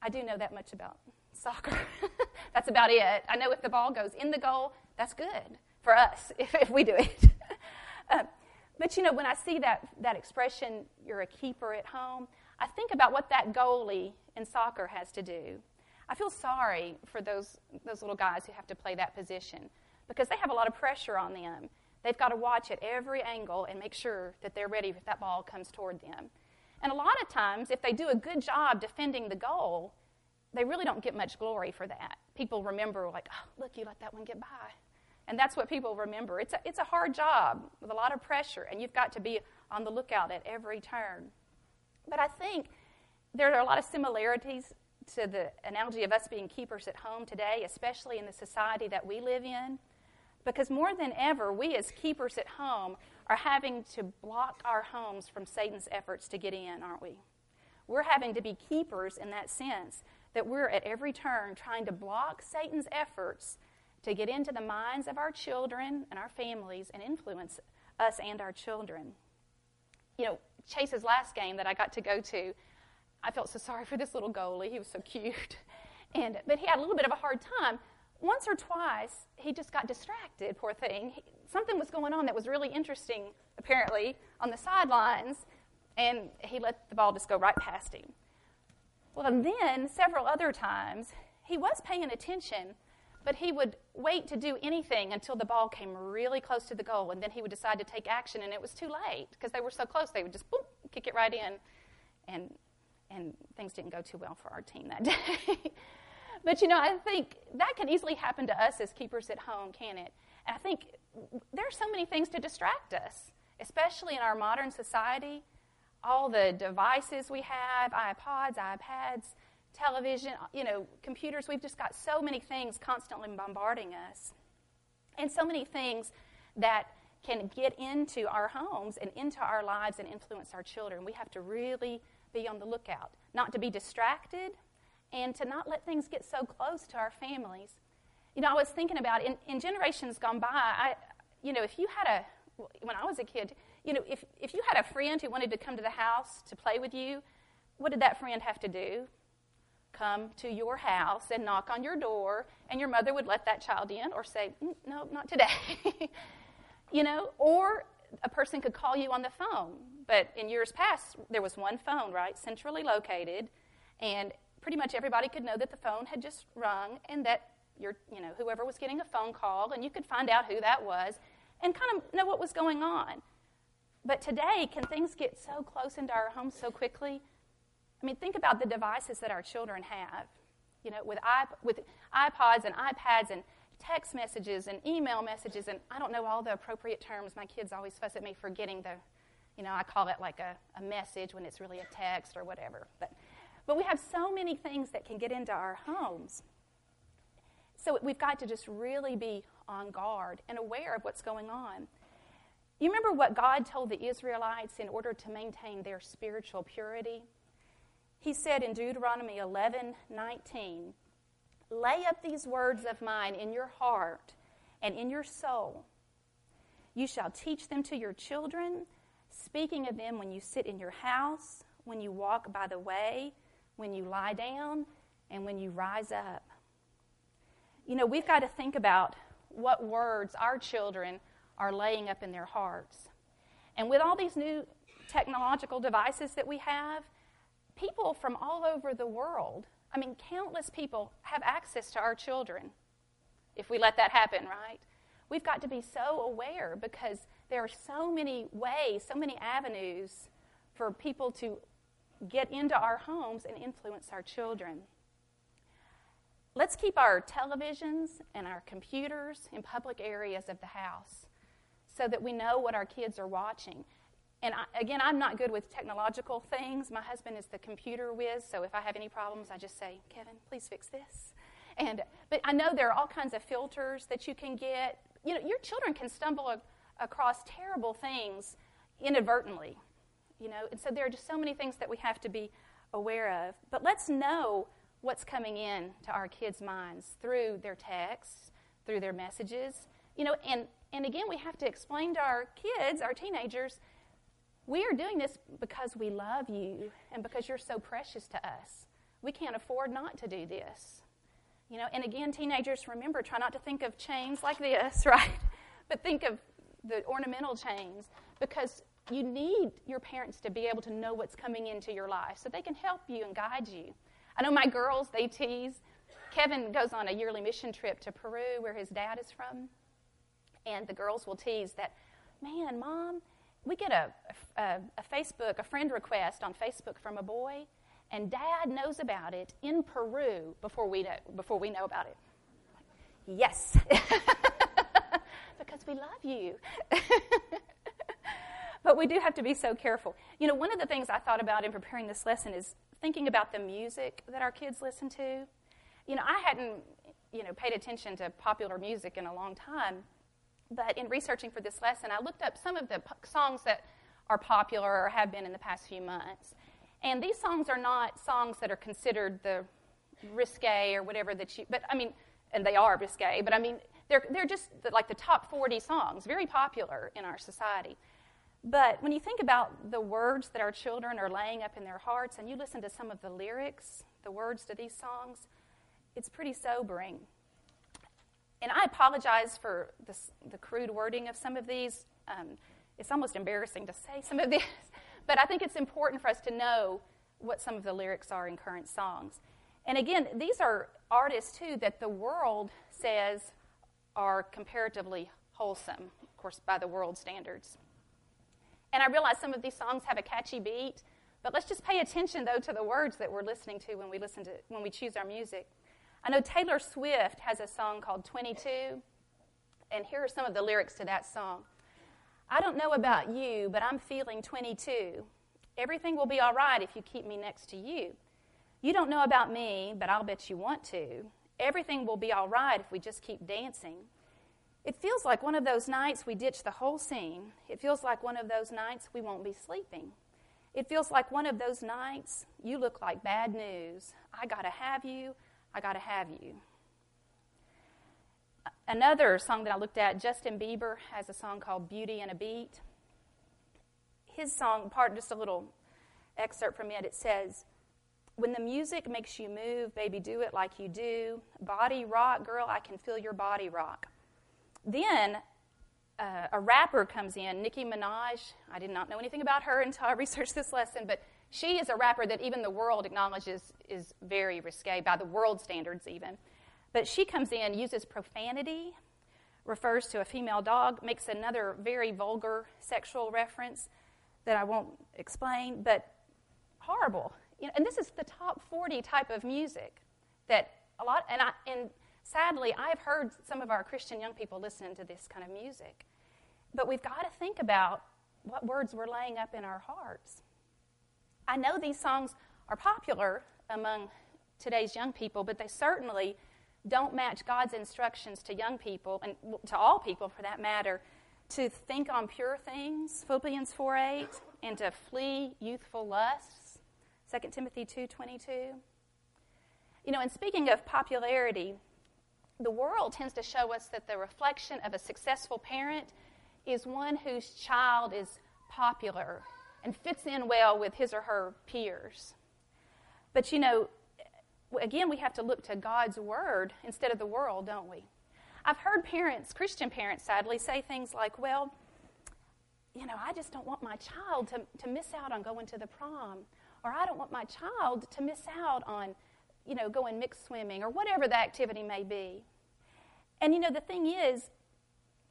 S1: I do know that much about soccer. <laughs> that's about it. I know if the ball goes in the goal, that's good for us <laughs> if, if we do it. <laughs> uh, but you know, when I see that, that expression, you're a keeper at home, I think about what that goalie in soccer has to do. I feel sorry for those, those little guys who have to play that position because they have a lot of pressure on them. They've got to watch at every angle and make sure that they're ready if that ball comes toward them. And a lot of times, if they do a good job defending the goal, they really don't get much glory for that. People remember, like, oh, look, you let that one get by. And that's what people remember. It's a, it's a hard job with a lot of pressure, and you've got to be on the lookout at every turn. But I think there are a lot of similarities to the analogy of us being keepers at home today, especially in the society that we live in. Because more than ever, we as keepers at home are having to block our homes from Satan's efforts to get in, aren't we? We're having to be keepers in that sense that we're at every turn trying to block Satan's efforts to get into the minds of our children and our families and influence us and our children. You know, Chase's last game that I got to go to, I felt so sorry for this little goalie. He was so cute. <laughs> And, but he had a little bit of a hard time. Once or twice, he just got distracted, poor thing. He, something was going on that was really interesting, apparently, on the sidelines, and he let the ball just go right past him. Well, and then several other times, he was paying attention, but he would wait to do anything until the ball came really close to the goal, and then he would decide to take action, and it was too late because they were so close. They would just boom, kick it right in, and and things didn't go too well for our team that <laughs> day. but you know, I think that can easily happen to us as keepers at home, can it? And I think there are so many things to distract us, especially in our modern society. All the devices we have, iPods, iPads, television, you know, computers. We've just got so many things constantly bombarding us. And so many things that can get into our homes and into our lives and influence our children. We have to really be on the lookout, not to be distracted, and to not let things get so close to our families. You know, I was thinking about in, in generations gone by, I, you know, if you had a, when I was a kid, you know, if, if you had a friend who wanted to come to the house to play with you, what did that friend have to do? come to your house and knock on your door, and your mother would let that child in or say, mm, No, not today. <laughs> you know, or a person could call you on the phone. But in years past, there was one phone, right, centrally located, and pretty much everybody could know that the phone had just rung and that your, you know, whoever was getting a phone call, and you could find out who that was and kind of know what was going on. But today, can things get so close into our homes so quickly I mean, think about the devices that our children have. You know, with, iP- with iPods and iPads and text messages and email messages, and I don't know all the appropriate terms. My kids always fuss at me for getting the, you know, I call it like a, a message when it's really a text or whatever. But, but we have so many things that can get into our homes. So we've got to just really be on guard and aware of what's going on. You remember what God told the Israelites in order to maintain their spiritual purity? He said in Deuteronomy 11 19, Lay up these words of mine in your heart and in your soul. You shall teach them to your children, speaking of them when you sit in your house, when you walk by the way, when you lie down, and when you rise up. You know, we've got to think about what words our children are laying up in their hearts. And with all these new technological devices that we have, people from all over the world, I mean, countless people have access to our children if we let that happen, right? We've got to be so aware because there are so many ways, so many avenues for people to get into our homes and influence our children. Let's keep our televisions and our computers in public areas of the house so that we know what our kids are watching and I, again, I'm not good with technological things. My husband is the computer whiz, so if I have any problems, I just say, Kevin, please fix this. And, but I know there are all kinds of filters that you can get. You know, your children can stumble across terrible things inadvertently, you know, and so there are just so many things that we have to be aware of. But let's know what's coming in to our kids' minds through their texts, through their messages, you know, and, and again, we have to explain to our kids, our teenagers, we are doing this because we love you and because you're so precious to us. We can't afford not to do this. You know, and again, teenagers, remember, try not to think of chains like this, <laughs> right? But think of the ornamental chains because you need your parents to be able to know what's coming into your life so they can help you and guide you. I know my girls, they tease. Kevin goes on a yearly mission trip to Peru where his dad is from. And the girls will tease that, man, mom, we get a, a, a Facebook, a friend request on Facebook from a boy, and dad knows about it in Peru before we know, before we know about it. Yes. <laughs> because we love you. <laughs> but we do have to be so careful. You know, one of the things I thought about in preparing this lesson is thinking about the music that our kids listen to. You know, I hadn't, you know, paid attention to popular music in a long time, but in researching for this lesson, I looked up some of the songs that are popular or have been in the past few months. And these songs are not songs that are considered the risque or whatever that you, but I mean, and they are risque, but I mean, they're, they're just like the top 40 songs, very popular in our society. But when you think about the words that our children are laying up in their hearts and you listen to some of the lyrics, the words to these songs, it's pretty sobering. And I apologize for this, the crude wording of some of these. Um, it's almost embarrassing to say some of these, <laughs> but I think it's important for us to know what some of the lyrics are in current songs. And again, these are artists, too, that the world says are comparatively wholesome, of course, by the world standards. And I realize some of these songs have a catchy beat, but let's just pay attention though to the words that we're listening to when we listen to when we choose our music. I know Taylor Swift has a song called 22, and here are some of the lyrics to that song. I don't know about you, but I'm feeling 22. Everything will be all right if you keep me next to you. You don't know about me, but I'll bet you want to. Everything will be all right if we just keep dancing. It feels like one of those nights we ditch the whole scene. It feels like one of those nights we won't be sleeping. It feels like one of those nights you look like bad news. I got to have you. I got to have you. Another song that I looked at, Justin Bieber has a song called Beauty and a Beat. His song, part just a little excerpt from it, it says, When the music makes you move, baby, do it like you do. Body rock, girl, I can feel your body rock. Then uh, a rapper comes in, Nicki Minaj. I did not know anything about her <laughs> until I researched this lesson, but she is a rapper that even the world acknowledges is very risque, by the world standards, even. But she comes in, uses profanity, refers to a female dog, makes another very vulgar sexual reference that I won't explain, but horrible. You know, and this is the top 40 type of music that a lot, and, I, and sadly, I've heard some of our Christian young people listening to this kind of music. But we've got to think about what words we're laying up in our hearts. I know these songs are popular among today's young people, but they certainly don't match God's instructions to young people, and to all people for that matter, to think on pure things, Philippians 4 8, and to flee youthful lusts, 2 Timothy 2:22. You know, and speaking of popularity, the world tends to show us that the reflection of a successful parent is one whose child is popular and fits in well with his or her peers. But you know, again, we have to look to God's word instead of the world, don't we? I've heard parents, Christian parents, sadly, say things like, well, you know, I just don't want my child to, to miss out on going to the prom, or I don't want my child to miss out on, you know, going mixed swimming, or whatever the activity may be. And you know, the thing is,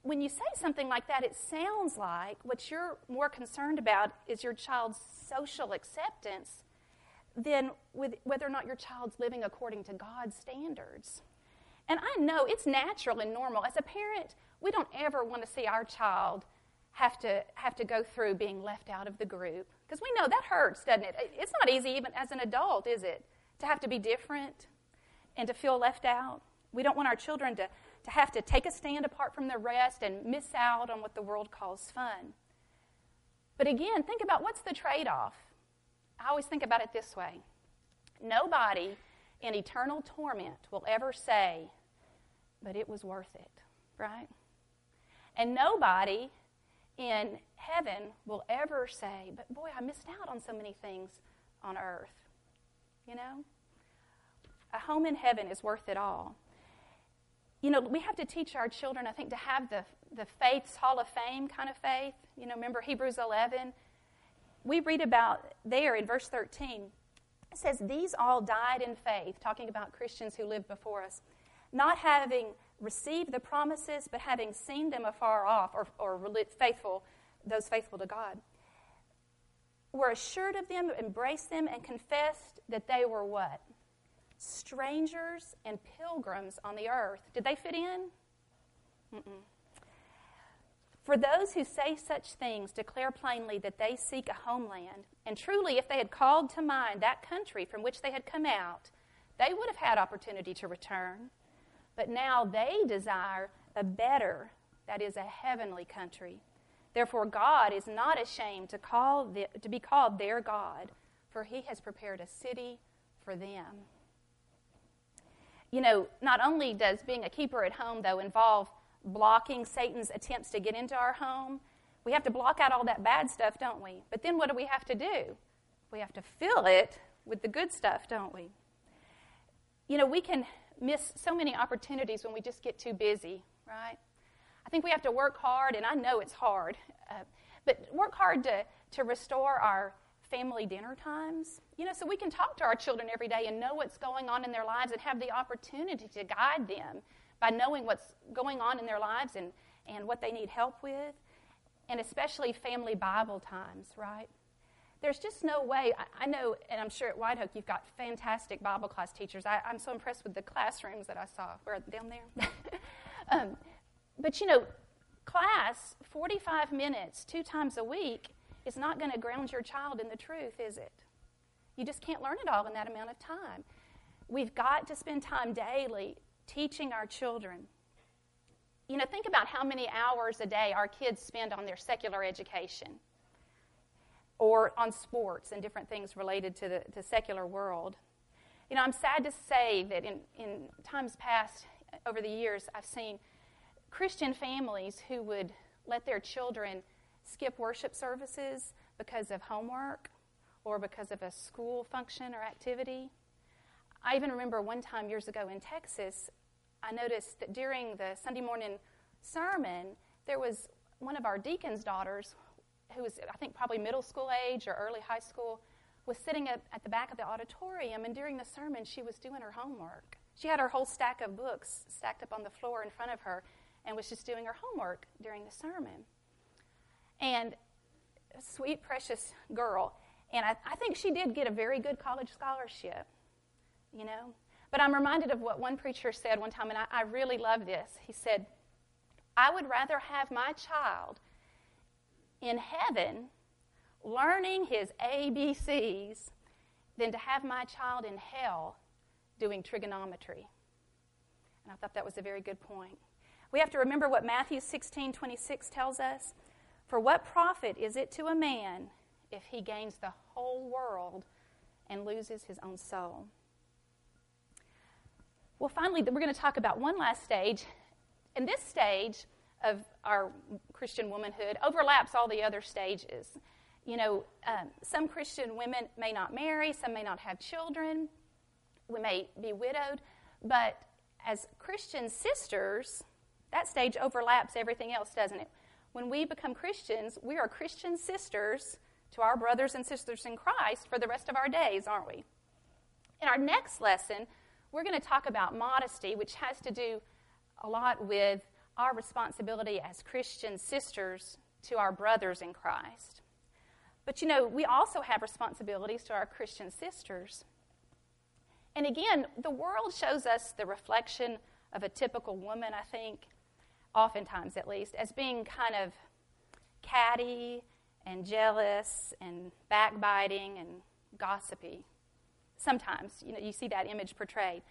S1: when you say something like that, it sounds like what you're more concerned about is your child's social acceptance than with whether or not your child's living according to God's standards. And I know it's natural and normal. As a parent, we don't ever want to see our child have to have to go through being left out of the group because we know that hurts, doesn't it? It's not easy even as an adult, is it? To have to be different and to feel left out. We don't want our children to to have to take a stand apart from the rest and miss out on what the world calls fun. But again, think about what's the trade off. I always think about it this way nobody in eternal torment will ever say, but it was worth it, right? And nobody in heaven will ever say, but boy, I missed out on so many things on earth. You know? A home in heaven is worth it all. You know, we have to teach our children, I think, to have the, the faith's hall of fame kind of faith. You know, remember Hebrews 11? We read about there in verse 13, it says, These all died in faith, talking about Christians who lived before us, not having received the promises, but having seen them afar off, or, or faithful, those faithful to God, were assured of them, embraced them, and confessed that they were what? Strangers and pilgrims on the earth. Did they fit in? Mm-mm. For those who say such things declare plainly that they seek a homeland. And truly, if they had called to mind that country from which they had come out, they would have had opportunity to return. But now they desire a better, that is, a heavenly country. Therefore, God is not ashamed to, call the, to be called their God, for he has prepared a city for them. You know, not only does being a keeper at home, though, involve blocking Satan's attempts to get into our home, we have to block out all that bad stuff, don't we? But then what do we have to do? We have to fill it with the good stuff, don't we? You know, we can miss so many opportunities when we just get too busy, right? I think we have to work hard, and I know it's hard, uh, but work hard to, to restore our family dinner times. You know, so we can talk to our children every day and know what's going on in their lives and have the opportunity to guide them by knowing what's going on in their lives and, and what they need help with, and especially family Bible times, right? There's just no way. I, know, and I'm sure at White Oak you've got fantastic Bible class teachers. I, am so impressed with the classrooms that I saw. Down there? <laughs> um, but you know, class, 45 minutes, two times a week, is not going to ground your child in the truth, is it? You just can't learn it all in that amount of time. We've got to spend time daily teaching our children. You know, think about how many hours a day our kids spend on their secular education or on sports and different things related to the, the secular world. You know, I'm sad to say that in, in times past, over the years, I've seen Christian families who would let their children skip worship services because of homework or because of a school function or activity. I even remember one time years ago in Texas, I noticed that during the Sunday morning sermon, there was one of our deacon's daughters, who was, I think, probably middle school age or early high school, was sitting at, at the back of the auditorium, and during the sermon, she was doing her homework. She had her whole stack of books stacked up on the floor in front of her and was just doing her homework during the sermon. And sweet, precious girl. And I, I think she did get a very good college scholarship, you know. But I'm reminded of what one preacher said one time, and I, I really love this. He said, I would rather have my child in heaven learning his ABCs than to have my child in hell doing trigonometry. And I thought that was a very good point. We have to remember what Matthew 16 26 tells us. For what profit is it to a man if he gains the whole world and loses his own soul? Well, finally, we're going to talk about one last stage. And this stage of our Christian womanhood overlaps all the other stages. You know, um, some Christian women may not marry, some may not have children, we may be widowed, but as Christian sisters, that stage overlaps everything else, doesn't it? When we become Christians, we are Christian sisters to our brothers and sisters in Christ for the rest of our days, aren't we? In our next lesson, we're going to talk about modesty, which has to do a lot with our responsibility as Christian sisters to our brothers in Christ. But you know, we also have responsibilities to our Christian sisters. And again, the world shows us the reflection of a typical woman, I think, oftentimes at least, as being kind of catty and jealous and backbiting and gossipy. Sometimes, you know, you see that image portrayed.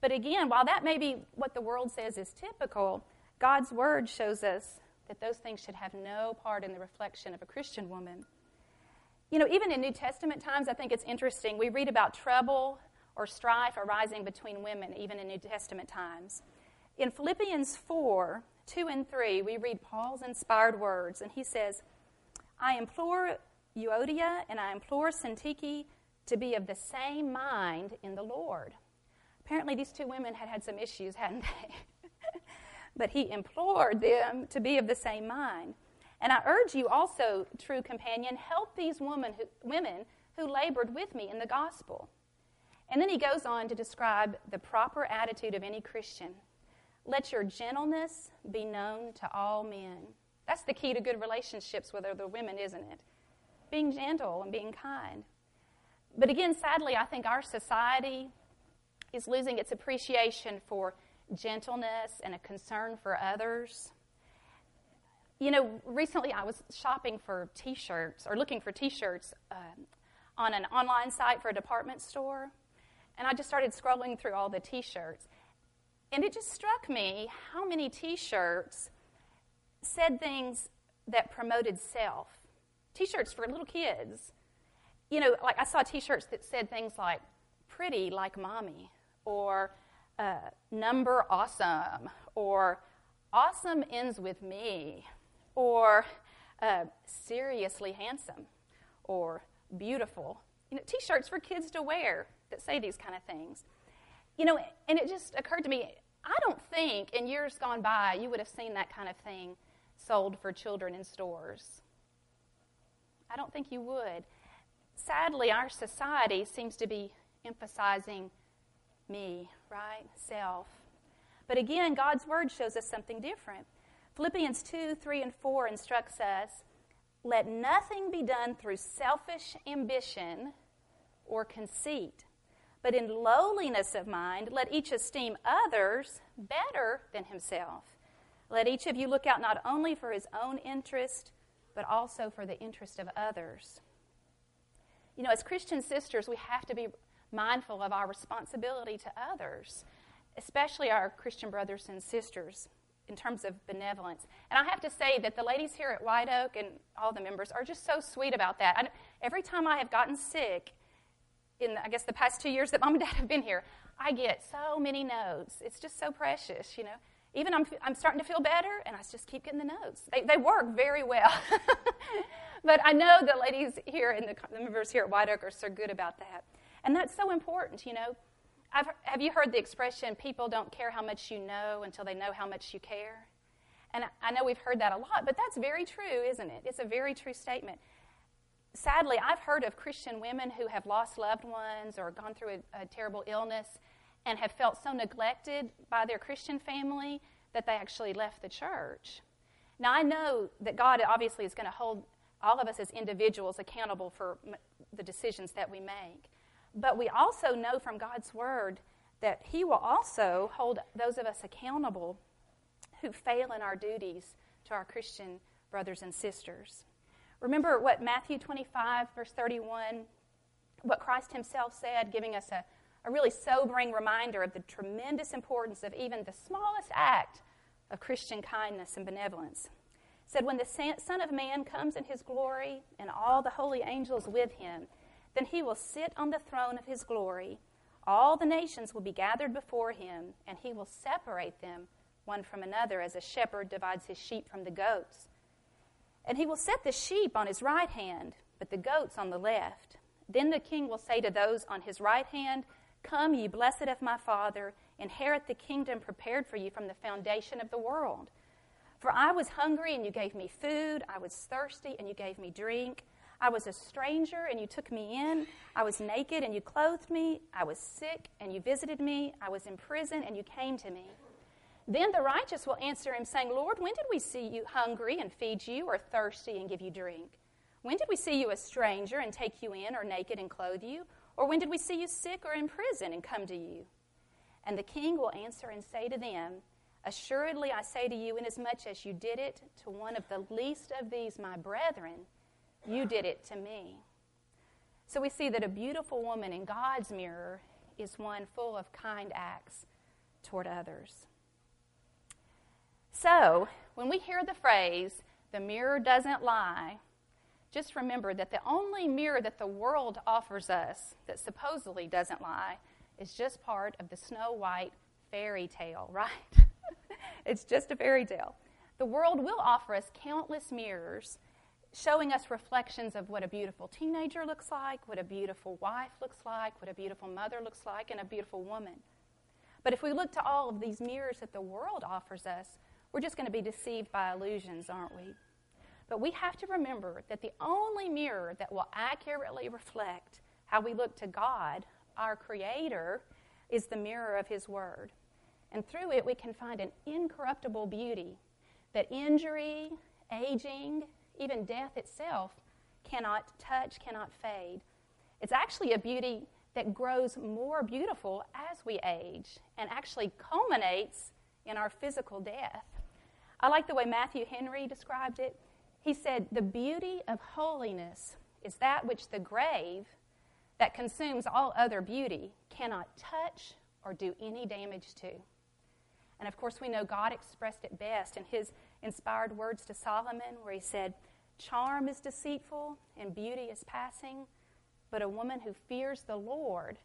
S1: But again, while that may be what the world says is typical, God's word shows us that those things should have no part in the reflection of a Christian woman. You know, even in New Testament times, I think it's interesting. We read about trouble or strife arising between women, even in New Testament times. In Philippians 4 2 and 3, we read Paul's inspired words, and he says, I implore Euodia and I implore Syntyche to be of the same mind in the Lord. Apparently, these two women had had some issues, hadn't they? <laughs> but he implored them to be of the same mind. And I urge you also, true companion, help these women who, women who labored with me in the gospel. And then he goes on to describe the proper attitude of any Christian. Let your gentleness be known to all men. That's the key to good relationships with other women, isn't it? Being gentle and being kind. But again, sadly, I think our society is losing its appreciation for gentleness and a concern for others. You know, recently I was shopping for t shirts or looking for t shirts uh, on an online site for a department store. And I just started scrolling through all the t shirts. And it just struck me how many t shirts said things that promoted self. T shirts for little kids. You know, like I saw t shirts that said things like, pretty like mommy, or uh, number awesome, or awesome ends with me, or uh, seriously handsome, or beautiful. You know, t-shirts for kids to wear that say these kind of things. You know, and it just occurred to me, I don't think in years gone by you would have seen that kind of thing sold for children in stores. I don't think you would. Sadly, our society seems to be emphasizing me, right? Self. But again, God's word shows us something different. Philippians 2, 3, and 4 instructs us let nothing be done through selfish ambition or conceit, but in lowliness of mind, let each esteem others better than himself. Let each of you look out not only for his own interest, but also for the interest of others. You know, as Christian sisters, we have to be mindful of our responsibility to others, especially our Christian brothers and sisters, in terms of benevolence. And I have to say that the ladies here at White Oak and all the members are just so sweet about that. I, every time I have gotten sick, in I guess the past two years that mom and dad have been here, I get so many notes. It's just so precious, you know. Even I'm, I'm starting to feel better, and I just keep getting the notes. They, they work very well. <laughs> but I know the ladies here and the, the members here at White Oak are so good about that. And that's so important, you know. I've, have you heard the expression, people don't care how much you know until they know how much you care? And I, I know we've heard that a lot, but that's very true, isn't it? It's a very true statement. Sadly, I've heard of Christian women who have lost loved ones or gone through a, a terrible illness and have felt so neglected by their Christian family that they actually left the church. Now, I know that God obviously is going to hold all of us as individuals accountable for the decisions that we make. But we also know from God's Word that He will also hold those of us accountable who fail in our duties to our Christian brothers and sisters. Remember what Matthew 25, verse 31, what Christ Himself said, giving us a, a really sobering reminder of the tremendous importance of even the smallest act of Christian kindness and benevolence. said, When the Son of Man comes in His glory and all the holy angels with Him, then he will sit on the throne of his glory. All the nations will be gathered before him, and he will separate them one from another as a shepherd divides his sheep from the goats. And he will set the sheep on his right hand, but the goats on the left. Then the king will say to those on his right hand, Come, ye blessed of my Father, inherit the kingdom prepared for you from the foundation of the world. For I was hungry, and you gave me food. I was thirsty, and you gave me drink. I was a stranger and you took me in. I was naked and you clothed me. I was sick and you visited me. I was in prison and you came to me. Then the righteous will answer him, saying, Lord, when did we see you hungry and feed you, or thirsty and give you drink? When did we see you a stranger and take you in, or naked and clothe you? Or when did we see you sick or in prison and come to you? And the king will answer and say to them, Assuredly I say to you, inasmuch as you did it to one of the least of these my brethren, you did it to me. So we see that a beautiful woman in God's mirror is one full of kind acts toward others. So, when we hear the phrase, the mirror doesn't lie, just remember that the only mirror that the world offers us that supposedly doesn't lie is just part of the Snow White fairy tale, <laughs> right? it's just a fairy tale. The world will offer us countless mirrors showing us reflections of what a beautiful teenager looks like, what a beautiful wife looks like, what a beautiful mother looks like, and a beautiful woman. But if we look to all of these mirrors that the world offers us, we're just going to be deceived by illusions, aren't we? But we have to remember that the only mirror that will accurately reflect how we look to God, our Creator, is the mirror of His Word. And through it, we can find an incorruptible beauty that injury, aging, even death itself cannot touch, cannot fade. It's actually a beauty that grows more beautiful as we age and actually culminates in our physical death. I like the way Matthew Henry described it. He said, The beauty of holiness is that which the grave that consumes all other beauty cannot touch or do any damage to. And of course, we know God expressed it best in his inspired words to Solomon, where he said, Charm is deceitful and beauty is passing, but a woman who fears the Lord,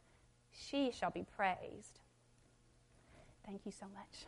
S1: she shall be praised. Thank you so much.